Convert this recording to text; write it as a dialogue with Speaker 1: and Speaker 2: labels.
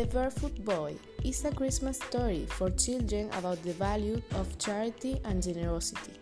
Speaker 1: The Barefoot Boy is a Christmas story for children about the value of charity and generosity.